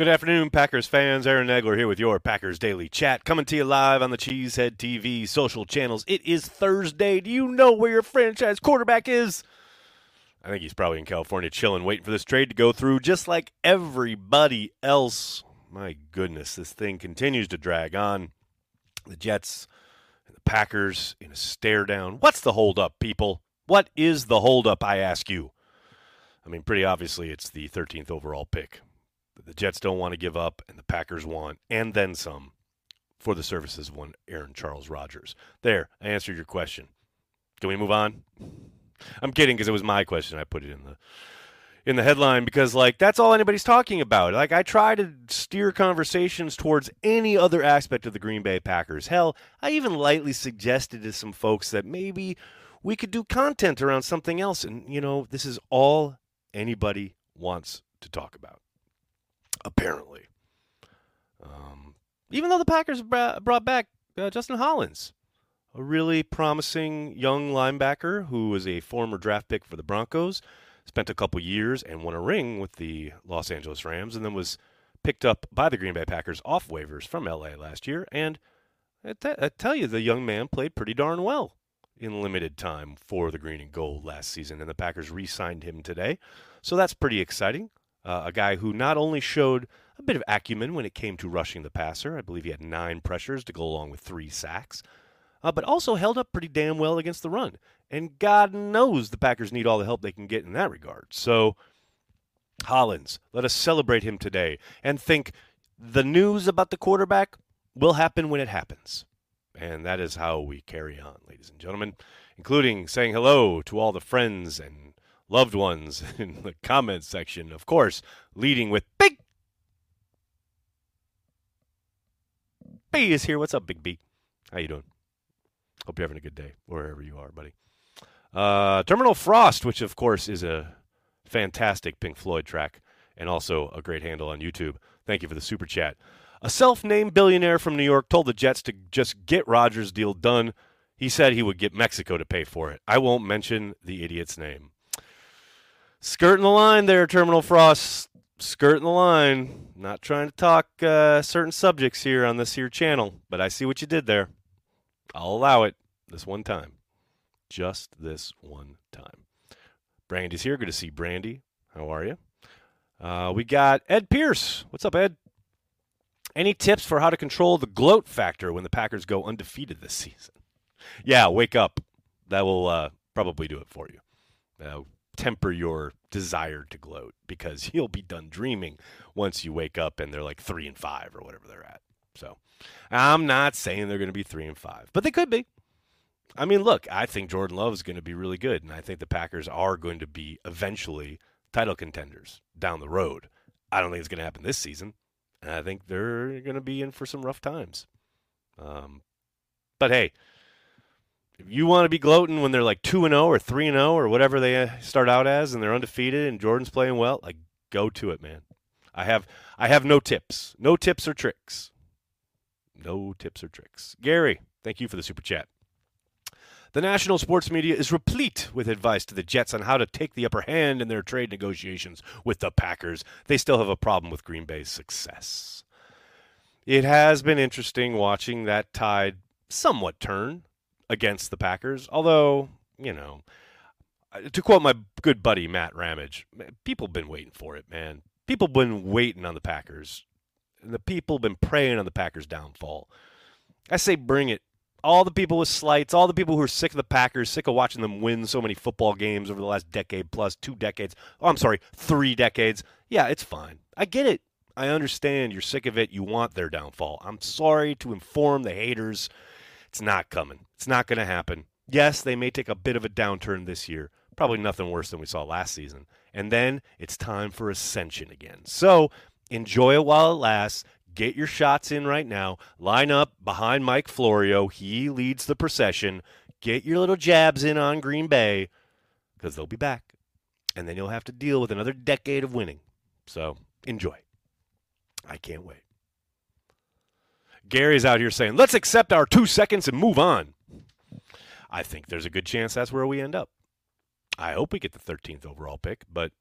Good afternoon, Packers fans. Aaron Nagler here with your Packers Daily Chat, coming to you live on the Cheesehead TV social channels. It is Thursday. Do you know where your franchise quarterback is? I think he's probably in California chilling, waiting for this trade to go through, just like everybody else. My goodness, this thing continues to drag on. The Jets and the Packers in a stare down. What's the holdup, people? What is the holdup, I ask you? I mean, pretty obviously, it's the 13th overall pick the Jets don't want to give up, and the Packers want, and then some, for the services of one Aaron Charles Rodgers. There, I answered your question. Can we move on? I'm kidding because it was my question. I put it in the in the headline because like that's all anybody's talking about. Like I try to steer conversations towards any other aspect of the Green Bay Packers. Hell, I even lightly suggested to some folks that maybe we could do content around something else and you know, this is all anybody wants to talk about apparently. Um, even though the Packers brought back uh, Justin Hollins, a really promising young linebacker who was a former draft pick for the Broncos, spent a couple years and won a ring with the Los Angeles Rams, and then was picked up by the Green Bay Packers off waivers from LA last year. And I, t- I tell you, the young man played pretty darn well in limited time for the Green and Gold last season, and the Packers re signed him today. So that's pretty exciting. Uh, a guy who not only showed a bit of acumen when it came to rushing the passer, I believe he had nine pressures to go along with three sacks, uh, but also held up pretty damn well against the run. And God knows the Packers need all the help they can get in that regard. So, Hollins, let us celebrate him today and think the news about the quarterback will happen when it happens. And that is how we carry on, ladies and gentlemen, including saying hello to all the friends and loved ones in the comments section. Of course, leading with Big B is here. What's up, Big B? How you doing? Hope you're having a good day wherever you are, buddy. Uh, Terminal Frost, which of course is a fantastic Pink Floyd track and also a great handle on YouTube. Thank you for the super chat. A self-named billionaire from New York told the Jets to just get Rodgers' deal done. He said he would get Mexico to pay for it. I won't mention the idiot's name. Skirting the line there, Terminal Frost. Skirting the line. Not trying to talk uh, certain subjects here on this here channel, but I see what you did there. I'll allow it this one time. Just this one time. Brandy's here. Good to see Brandy. How are you? Uh, we got Ed Pierce. What's up, Ed? Any tips for how to control the gloat factor when the Packers go undefeated this season? Yeah, wake up. That will uh, probably do it for you. Uh, temper your desire to gloat because you'll be done dreaming once you wake up and they're like three and five or whatever they're at. So I'm not saying they're going to be three and five, but they could be. I mean, look, I think Jordan Love is going to be really good, and I think the Packers are going to be eventually title contenders down the road. I don't think it's going to happen this season, and I think they're going to be in for some rough times. Um, but hey, if you want to be gloating when they're like 2 and 0 or 3 and 0 or whatever they uh, start out as and they're undefeated and Jordan's playing well, like go to it, man. I have I have no tips. No tips or tricks. No tips or tricks. Gary, thank you for the super chat. The national sports media is replete with advice to the Jets on how to take the upper hand in their trade negotiations with the Packers. They still have a problem with Green Bay's success. It has been interesting watching that tide somewhat turn against the Packers. Although, you know, uh, to quote my good buddy Matt Ramage, people been waiting for it, man. People been waiting on the Packers. And the people been praying on the Packers' downfall. I say bring it. All the people with slights, all the people who are sick of the Packers, sick of watching them win so many football games over the last decade plus, two decades. Oh, I'm sorry, three decades. Yeah, it's fine. I get it. I understand you're sick of it. You want their downfall. I'm sorry to inform the haters it's not coming. It's not going to happen. Yes, they may take a bit of a downturn this year. Probably nothing worse than we saw last season. And then it's time for ascension again. So enjoy it while it lasts. Get your shots in right now. Line up behind Mike Florio. He leads the procession. Get your little jabs in on Green Bay because they'll be back. And then you'll have to deal with another decade of winning. So enjoy. I can't wait. Gary's out here saying, let's accept our two seconds and move on. I think there's a good chance that's where we end up. I hope we get the 13th overall pick, but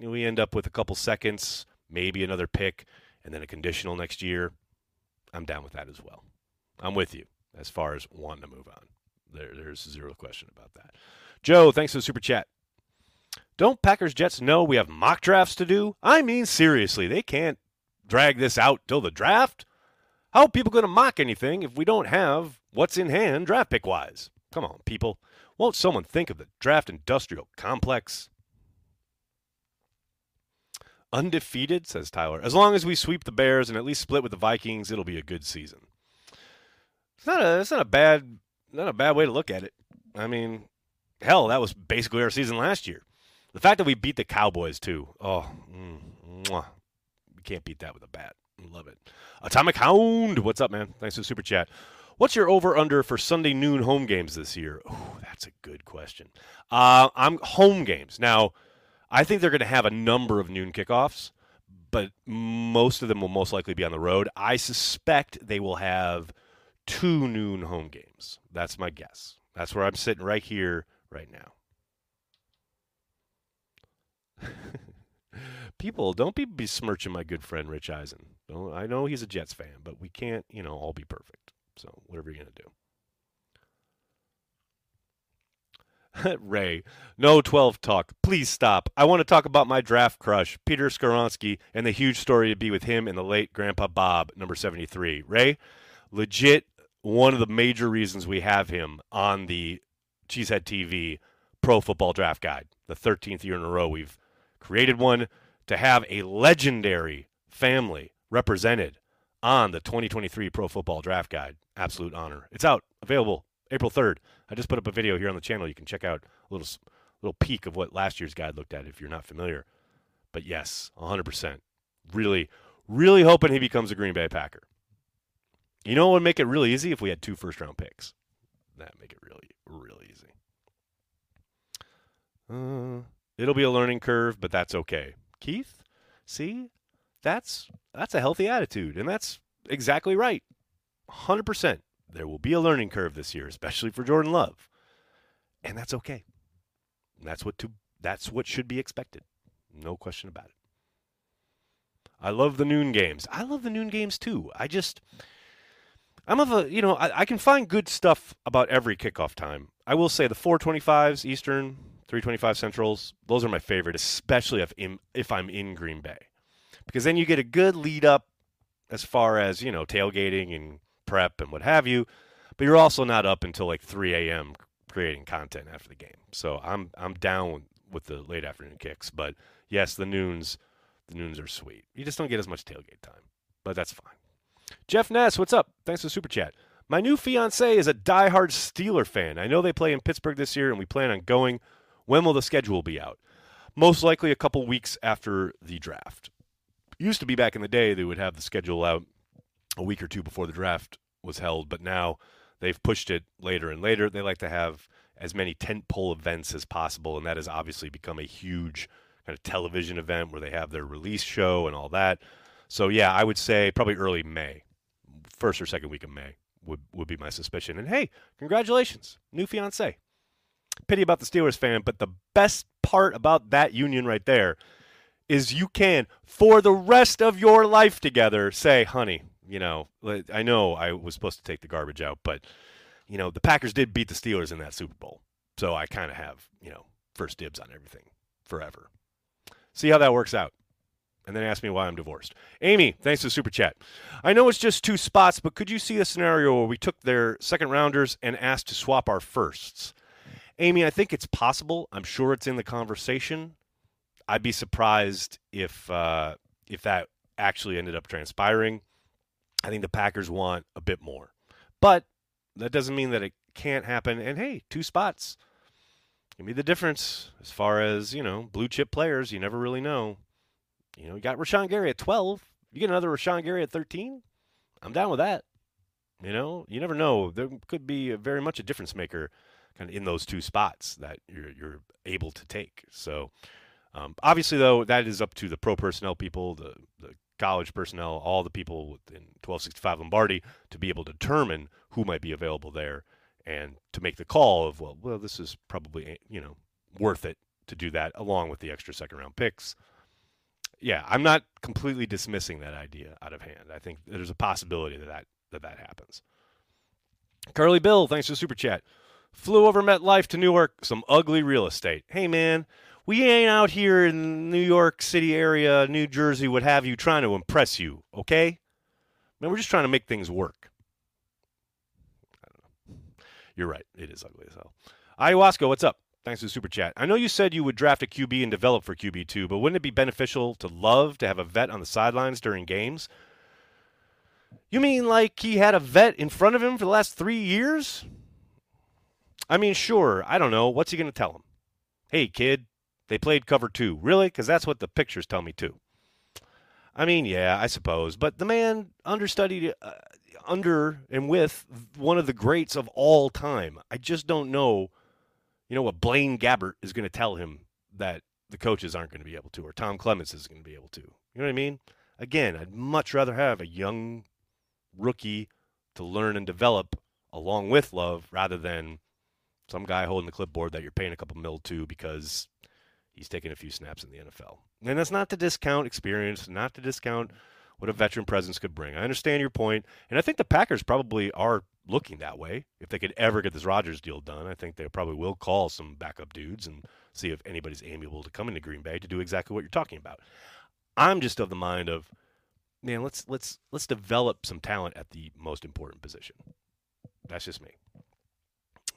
we end up with a couple seconds, maybe another pick, and then a conditional next year, I'm down with that as well. I'm with you as far as wanting to move on. There, there's zero question about that. Joe, thanks for the super chat. Don't Packers Jets know we have mock drafts to do? I mean, seriously, they can't drag this out till the draft. How are people going to mock anything if we don't have what's in hand draft pick wise? Come on, people. Won't someone think of the draft industrial complex? Undefeated, says Tyler. As long as we sweep the Bears and at least split with the Vikings, it'll be a good season. It's not a, it's not a bad, not a bad way to look at it. I mean, hell, that was basically our season last year. The fact that we beat the Cowboys too. Oh, mm, we can't beat that with a bat. Love it. Atomic Hound, what's up, man? Thanks for the super chat. What's your over under for Sunday noon home games this year? Oh, that's a good question. Uh, I'm home games now. I think they're going to have a number of noon kickoffs, but most of them will most likely be on the road. I suspect they will have two noon home games. That's my guess. That's where I'm sitting right here, right now. People, don't be besmirching my good friend Rich Eisen. I know he's a Jets fan, but we can't, you know, all be perfect. So whatever you're gonna do. Ray, no 12 talk. Please stop. I want to talk about my draft crush, Peter Skoronski, and the huge story to be with him and the late Grandpa Bob, number 73. Ray, legit one of the major reasons we have him on the Cheesehead TV Pro Football Draft Guide. The 13th year in a row we've created one to have a legendary family represented on the 2023 Pro Football Draft Guide. Absolute honor. It's out, available April 3rd. I just put up a video here on the channel. You can check out a little little peek of what last year's guide looked at if you're not familiar. But yes, 100%. Really, really hoping he becomes a Green Bay Packer. You know what would make it really easy if we had two first round picks? That make it really, really easy. Uh, it'll be a learning curve, but that's okay. Keith, see, that's that's a healthy attitude, and that's exactly right. 100%. There will be a learning curve this year, especially for Jordan Love. And that's okay. That's what to that's what should be expected. No question about it. I love the noon games. I love the noon games too. I just I'm of a you know, I, I can find good stuff about every kickoff time. I will say the 425s Eastern, 325 Centrals, those are my favorite, especially if if I'm in Green Bay. Because then you get a good lead up as far as, you know, tailgating and prep and what have you, but you're also not up until like 3 a.m. creating content after the game. So I'm I'm down with the late afternoon kicks, but yes, the noons the noons are sweet. You just don't get as much tailgate time, but that's fine. Jeff Ness, what's up? Thanks for the super chat. My new fiance is a diehard Steeler fan. I know they play in Pittsburgh this year, and we plan on going. When will the schedule be out? Most likely a couple weeks after the draft. Used to be back in the day, they would have the schedule out a week or two before the draft was held, but now they've pushed it later and later. They like to have as many tentpole events as possible, and that has obviously become a huge kind of television event where they have their release show and all that. So yeah, I would say probably early May, first or second week of May would would be my suspicion. And hey, congratulations, new fiance. Pity about the Steelers fan, but the best part about that union right there is you can, for the rest of your life together, say, honey, you know, I know I was supposed to take the garbage out, but you know, the Packers did beat the Steelers in that Super Bowl. So I kind of have, you know, first dibs on everything forever. See how that works out. And then ask me why I'm divorced. Amy, thanks for the super chat. I know it's just two spots, but could you see a scenario where we took their second rounders and asked to swap our firsts? Amy, I think it's possible. I'm sure it's in the conversation. I'd be surprised if uh, if that actually ended up transpiring. I think the Packers want a bit more. But that doesn't mean that it can't happen. And hey, two spots can be the difference as far as, you know, blue chip players. You never really know. You know, you got Rashan Gary at 12. You get another Rashan Gary at 13. I'm down with that. You know, you never know. There could be very much a difference maker kind of in those two spots that you're, you're able to take. So, um, obviously, though, that is up to the pro personnel people, the, the college personnel, all the people in 1265 Lombardi to be able to determine who might be available there and to make the call of, well, well, this is probably, you know, worth it to do that along with the extra second round picks. yeah, I'm not completely dismissing that idea out of hand. I think there's a possibility that that, that, that happens. Curly Bill, thanks for the super chat. Flew over MetLife to Newark, some ugly real estate. Hey, man, we ain't out here in New York City area, New Jersey, what have you, trying to impress you, okay? Man, we're just trying to make things work. You're right. It is ugly as hell. Ayahuasca, what's up? Thanks for the super chat. I know you said you would draft a QB and develop for QB2, but wouldn't it be beneficial to love to have a vet on the sidelines during games? You mean like he had a vet in front of him for the last three years? I mean, sure. I don't know. What's he going to tell him? Hey, kid, they played cover two. Really? Because that's what the pictures tell me, too. I mean, yeah, I suppose. But the man understudied uh, under and with one of the greats of all time. I just don't know you know what Blaine Gabbert is going to tell him that the coaches aren't going to be able to, or Tom Clements is going to be able to. You know what I mean? Again, I'd much rather have a young rookie to learn and develop along with Love rather than some guy holding the clipboard that you're paying a couple mil to because he's taking a few snaps in the NFL. And that's not to discount experience, not to discount what a veteran presence could bring. I understand your point, and I think the Packers probably are looking that way. If they could ever get this Rodgers deal done, I think they probably will call some backup dudes and see if anybody's amiable to come into Green Bay to do exactly what you're talking about. I'm just of the mind of, man, let's let's let's develop some talent at the most important position. That's just me.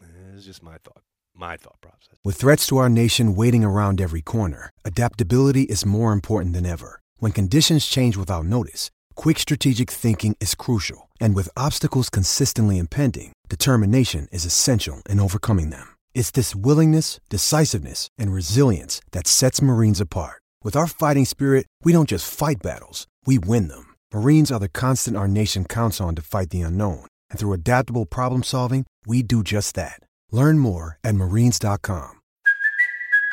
Eh, it's just my thought. My thought process. With threats to our nation waiting around every corner, adaptability is more important than ever. When conditions change without notice, quick strategic thinking is crucial. And with obstacles consistently impending, determination is essential in overcoming them. It's this willingness, decisiveness, and resilience that sets Marines apart. With our fighting spirit, we don't just fight battles, we win them. Marines are the constant our nation counts on to fight the unknown. And through adaptable problem solving, we do just that. Learn more at marines.com.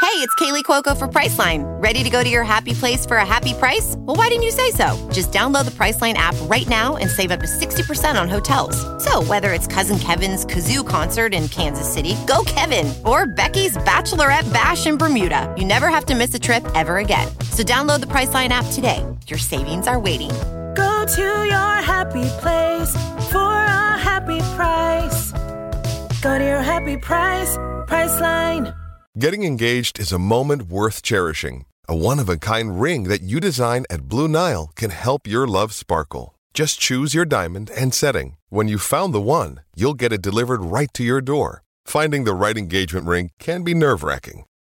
Hey, it's Kaley Cuoco for Priceline. Ready to go to your happy place for a happy price? Well, why didn't you say so? Just download the Priceline app right now and save up to 60% on hotels. So, whether it's Cousin Kevin's Kazoo concert in Kansas City, go Kevin, or Becky's Bachelorette Bash in Bermuda, you never have to miss a trip ever again. So, download the Priceline app today. Your savings are waiting. Go to your happy place for a happy price. Go to your happy price, Priceline. Getting engaged is a moment worth cherishing. A one of a kind ring that you design at Blue Nile can help your love sparkle. Just choose your diamond and setting. When you've found the one, you'll get it delivered right to your door. Finding the right engagement ring can be nerve wracking.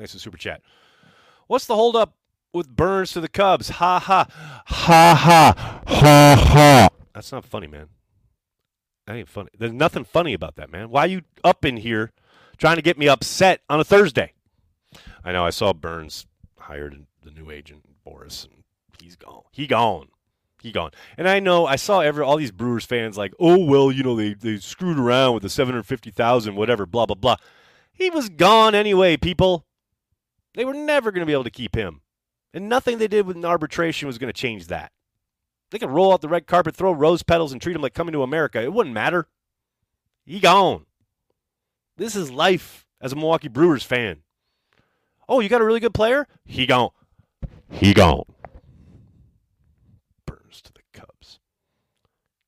Thanks for the super chat. What's the holdup with Burnes to the Cubs? Ha ha. Ha ha. Ha ha. That's not funny, man. That ain't funny. There's nothing funny about that, man. Why are you up in here trying to get me upset on a Thursday? I know. I saw Burnes hired the new agent, Boras, and he's gone. He gone. He gone. And I know I saw every all these Brewers fans like, oh well, you know they they screwed around with the seven hundred fifty thousand, whatever, blah blah blah. He was gone anyway, people. They were never going to be able to keep him. And nothing they did with an arbitration was going to change that. They could roll out the red carpet, throw rose petals, and treat him like coming to America. It wouldn't matter. He gone. This is life as a Milwaukee Brewers fan. Oh, you got a really good player? He gone. He gone. Burnes to the Cubs.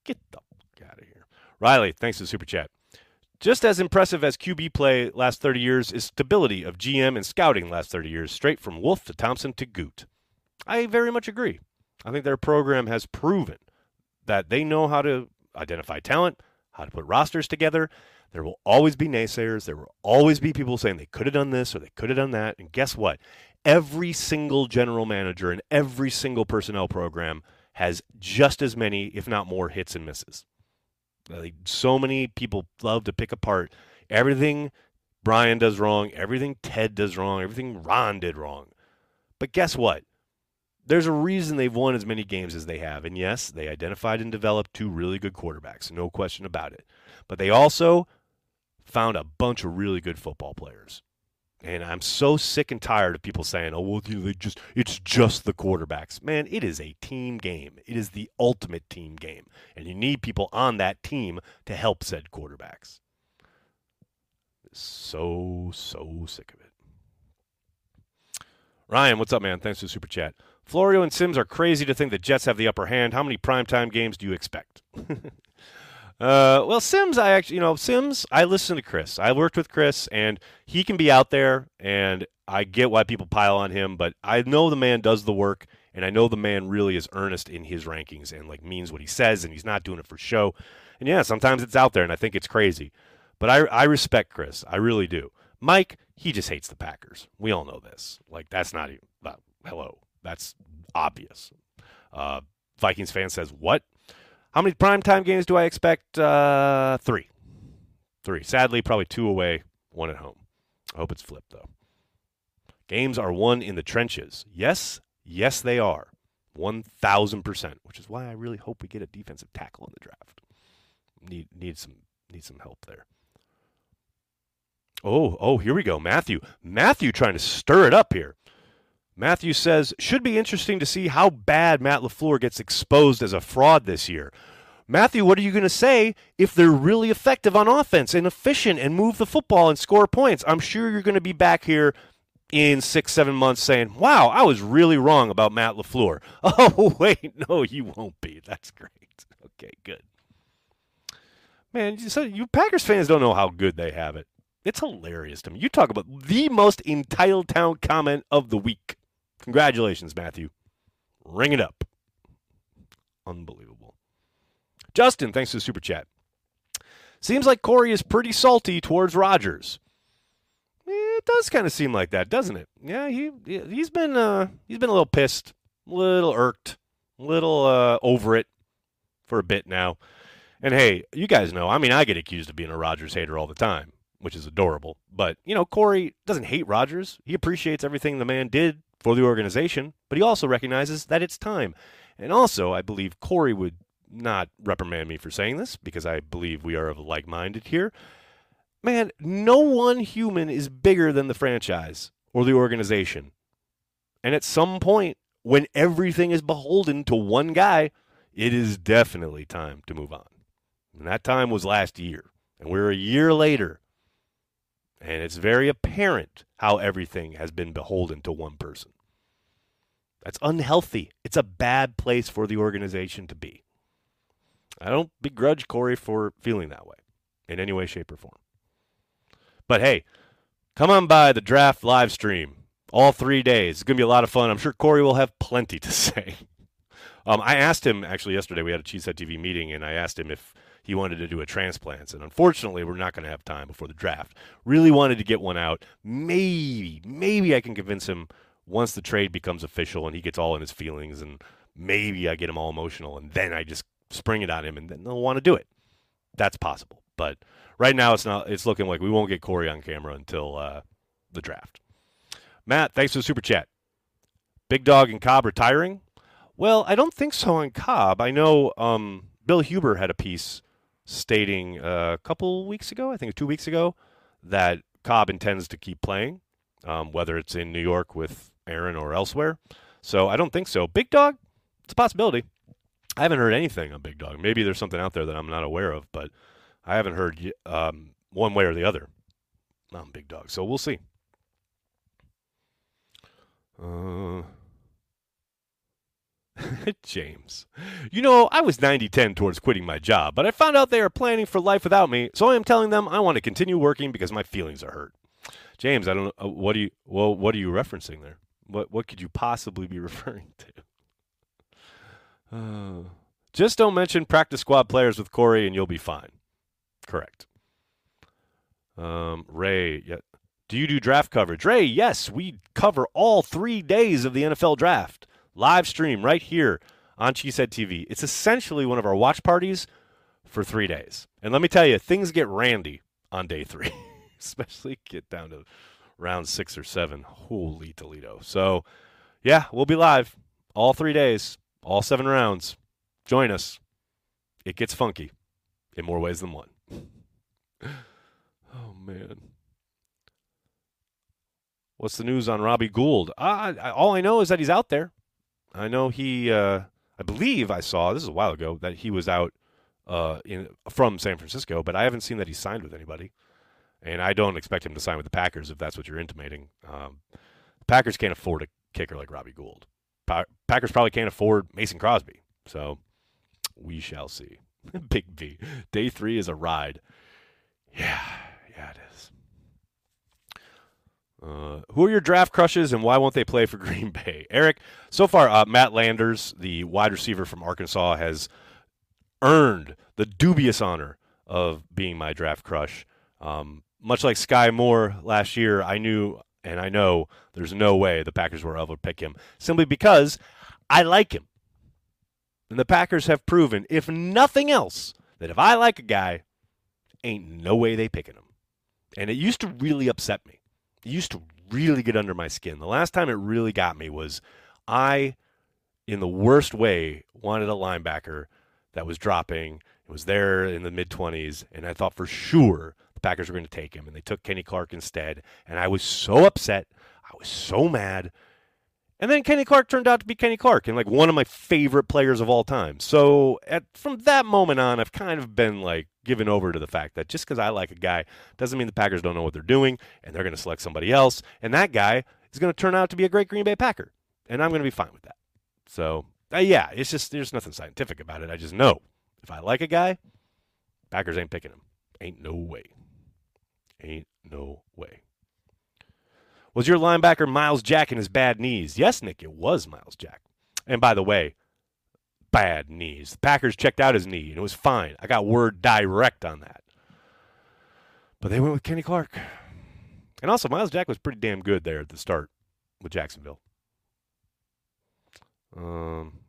Get the fuck out of here. Riley, thanks for the super chat. Just as impressive as QB play last 30 years is stability of GM and scouting last 30 years, straight from Wolf to Thompson to Goot. I very much agree. I think their program has proven that they know how to identify talent, how to put rosters together. There will always be naysayers. There will always be people saying they could have done this or they could have done that. And guess what? every single general manager and every single personnel program has just as many, if not more, hits and misses. Like, so many people love to pick apart everything Brian does wrong, everything Ted does wrong, everything Ron did wrong. But guess what? There's a reason they've won as many games as they have. And yes, they identified and developed two really good quarterbacks, no question about it. But they also found a bunch of really good football players. And I'm so sick and tired of people saying, "Oh, well, they just it's just the quarterbacks." Man, it is a team game. It is the ultimate team game, and you need people on that team to help said quarterbacks. So so sick of it. Ryan, what's up, man? Thanks for the super chat. Florio and Simms are crazy to think the Jets have the upper hand. How many primetime games do you expect? Uh, well, Simms, I actually, you know, Simms, I listen to Chris. I worked with Chris, and he can be out there, and I get why people pile on him, but I know the man does the work, and I know the man really is earnest in his rankings and like means what he says, and he's not doing it for show. And yeah, sometimes it's out there, and I think it's crazy, but I I respect Chris, I really do. Mike, he just hates the Packers. We all know this. Like that's not even uh, hello. That's obvious. Uh, Vikings fan says what? How many primetime games do I expect? Uh, three. Three. Sadly, probably two away, one at home. I hope it's flipped, though. Games are won in the trenches. Yes, yes, they are. 1,000%, which is why I really hope we get a defensive tackle in the draft. Need, need, some, need some help there. Oh, oh, here we go. Matthew. Matthew trying to stir it up here. Matthew says, should be interesting to see how bad Matt LaFleur gets exposed as a fraud this year. Matthew, what are you going to say if they're really effective on offense and efficient and move the football and score points? I'm sure you're going to be back here in six, seven months saying, wow, I was really wrong about Matt LaFleur. Oh, wait, no, you won't be. That's great. Okay, good. Man, so you Packers fans don't know how good they have it. It's hilarious to me. You talk about the most entitled town comment of the week. Congratulations, Matthew. Ring it up. Unbelievable. Justin, thanks for the super chat. Seems like Corey is pretty salty towards Rodgers. it does kind of seem like that, doesn't it? Yeah, he he's been uh, he's been a little pissed, a little irked, a little uh, over it for a bit now. And hey, you guys know, I mean, I get accused of being a Rodgers hater all the time, which is adorable. But you know, Corey doesn't hate Rodgers. He appreciates everything the man did for the organization, but he also recognizes that it's time. And also, I believe Corey would not reprimand me for saying this because I believe we are of like minded here. Man, no one human is bigger than the franchise or the organization. And at some point, when everything is beholden to one guy, it is definitely time to move on. And that time was last year. And we're a year later. And it's very apparent how everything has been beholden to one person. That's unhealthy. It's a bad place for the organization to be. I don't begrudge Corey for feeling that way in any way, shape, or form. But hey, come on by the draft live stream all three days. It's going to be a lot of fun. I'm sure Corey will have plenty to say. Um, I asked him actually yesterday. We had a Cheesehead TV meeting, and I asked him if he wanted to do a transplant. And unfortunately, we're not going to have time before the draft. Really wanted to get one out. Maybe, maybe I can convince him once the trade becomes official and he gets all in his feelings, and maybe I get him all emotional, and then I just spring it on him, and then they'll want to do it. That's possible. But right now, it's not. It's looking like we won't get Corey on camera until uh, the draft. Matt, thanks for the super chat. Big Dog and Cobb retiring? Well, I don't think so on Cobb. I know um, Bill Huber had a piece stating a couple weeks ago, I think two weeks ago, that Cobb intends to keep playing, um, whether it's in New York with Aaron or elsewhere. So I don't think so. Big Dog, it's a possibility. I haven't heard anything on Big Dog. Maybe there's something out there that I'm not aware of, but I haven't heard um, one way or the other on Big Dog. So we'll see. Uh, James. You know, I was 90 10 towards quitting my job, but I found out they are planning for life without me, so I am telling them I want to continue working because my feelings are hurt. James, I don't know. Uh, what, do you, well, what are you referencing there? What, what could you possibly be referring to? Uh, just don't mention practice squad players with Corey and you'll be fine. Correct. Um, Ray, yeah. Do you do draft coverage? Ray, yes, we cover all three days of the NFL draft. Live stream right here on Cheesehead TV. It's essentially one of our watch parties for three days. And let me tell you, things get randy on day three, especially get down to round six or seven. Holy Toledo. So, yeah, we'll be live all three days, all seven rounds. Join us. It gets funky in more ways than one. oh, man. What's the news on Robbie Gould? Uh, all I know is that he's out there. I know he, uh, I believe I saw, this is a while ago, that he was out uh, in, from San Francisco, but I haven't seen that he signed with anybody. And I don't expect him to sign with the Packers if that's what you're intimating. Um, the Packers can't afford a kicker like Robbie Gould. Pa- Packers probably can't afford Mason Crosby. So we shall see. Big B. Day three is a ride. Yeah. Uh, who are your draft crushes and why won't they play for Green Bay? Eric, so far, uh, Matt Landers, the wide receiver from Arkansas, has earned the dubious honor of being my draft crush. Um, much like Skyy Moore last year, I knew and I know there's no way the Packers were able to pick him simply because I like him. And the Packers have proven, if nothing else, that if I like a guy, ain't no way they picking him. And it used to really upset me. Used to really get under my skin. The last time it really got me was I, in the worst way, wanted a linebacker that was dropping. It was there in the mid 20s, and I thought for sure the Packers were going to take him, and they took Kenny Clark instead. And I was so upset. I was so mad. And then Kenny Clark turned out to be Kenny Clark and like one of my favorite players of all time. So at, from that moment on, I've kind of been like given over to the fact that just because I like a guy doesn't mean the Packers don't know what they're doing and they're going to select somebody else. And that guy is going to turn out to be a great Green Bay Packer. And I'm going to be fine with that. So uh, yeah, it's just there's nothing scientific about it. I just know if I like a guy, Packers ain't picking him. Ain't no way. Ain't no way. Was your linebacker Myles Jack in his bad knees? Yes, Nick, it was Myles Jack. And by the way, bad knees. The Packers checked out his knee and it was fine. I got word direct on that. But they went with Kenny Clark. And also, Myles Jack was pretty damn good there at the start with Jacksonville. Um,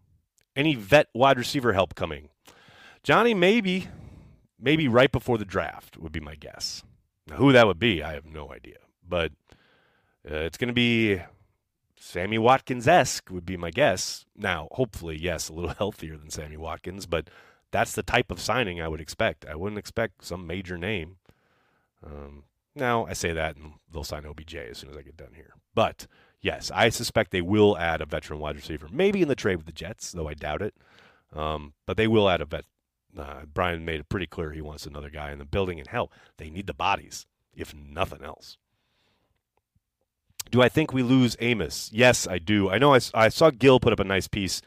any vet wide receiver help coming? Johnny, maybe, maybe right before the draft would be my guess. Now, who that would be, I have no idea. But uh, it's going to be Sammy Watkins esque, would be my guess. Now, hopefully, yes, a little healthier than Sammy Watkins, but that's the type of signing I would expect. I wouldn't expect some major name. Um, now, I say that and they'll sign OBJ as soon as I get done here. But yes, I suspect they will add a veteran wide receiver, maybe in the trade with the Jets, though I doubt it. Um, but they will add a vet. Uh, Brian made it pretty clear he wants another guy in the building, and hell, they need the bodies, if nothing else. Do I think we lose Amos? Yes, I do. I know I, I saw Gil put up a nice piece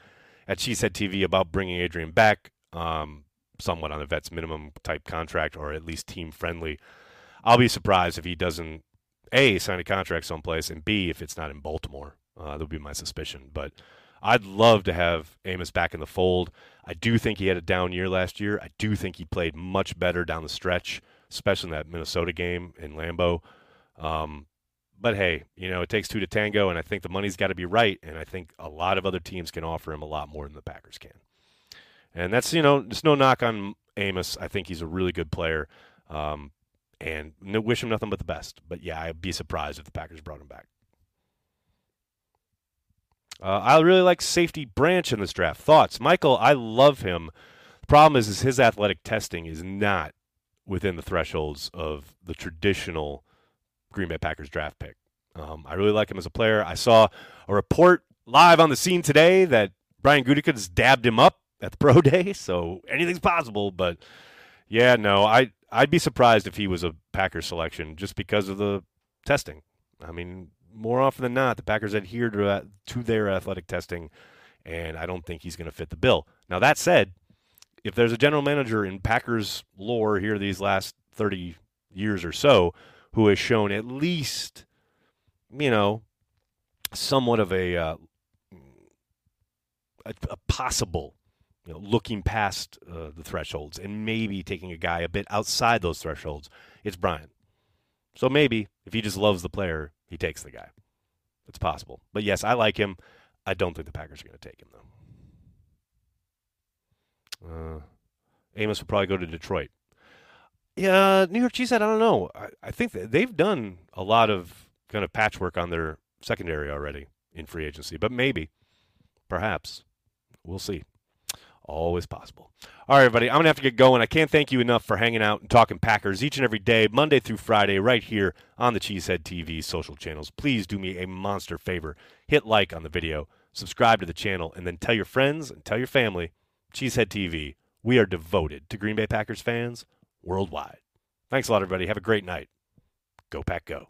at Cheesehead TV about bringing Adrian back, um, somewhat on a vet's minimum type contract, or at least team friendly. I'll be surprised if he doesn't a sign a contract someplace, and b if it's not in Baltimore. Uh, that'll be my suspicion. But I'd love to have Amos back in the fold. I do think he had a down year last year. I do think he played much better down the stretch, especially in that Minnesota game in Lambeau. Um, but hey, you know, it takes two to tango, and I think the money's got to be right, and I think a lot of other teams can offer him a lot more than the Packers can. And that's, you know, there's no knock on Amos. I think he's a really good player, um, and wish him nothing but the best. But yeah, I'd be surprised if the Packers brought him back. Uh, I really like safety branch in this draft. Thoughts, Michael? I love him. The problem is, is his athletic testing is not within the thresholds of the traditional Green Bay Packers draft pick. Um, I really like him as a player. I saw a report live on the scene today that Brian Gutekunst dabbed him up at the pro day, so anything's possible. But yeah, no, I I'd be surprised if he was a Packers selection just because of the testing. I mean, more often than not, the Packers adhere to uh, to their athletic testing, and I don't think he's going to fit the bill. Now that said, if there's a general manager in Packers lore here these last 30 years or so who has shown at least, you know, somewhat of a uh, a, a, possible, you know, looking past uh, the thresholds and maybe taking a guy a bit outside those thresholds. It's Brian. So maybe if he just loves the player, he takes the guy. It's possible. But yes, I like him. I don't think the Packers are going to take him though. Uh, Amos will probably go to Detroit. Yeah, New York Cheesehead. I don't know. I, I think they've done a lot of kind of patchwork on their secondary already in free agency, but maybe, perhaps, we'll see. Always possible. All right, everybody, I'm to have to get going. I can't thank you enough for hanging out and talking Packers each and every day, Monday through Friday, right here on the Cheesehead TV social channels. Please do me a monster favor. Hit like on the video, subscribe to the channel, and then tell your friends and tell your family, Cheesehead TV, we are devoted to Green Bay Packers fans worldwide. Thanks a lot, everybody. Have a great night. Go, Pack, go.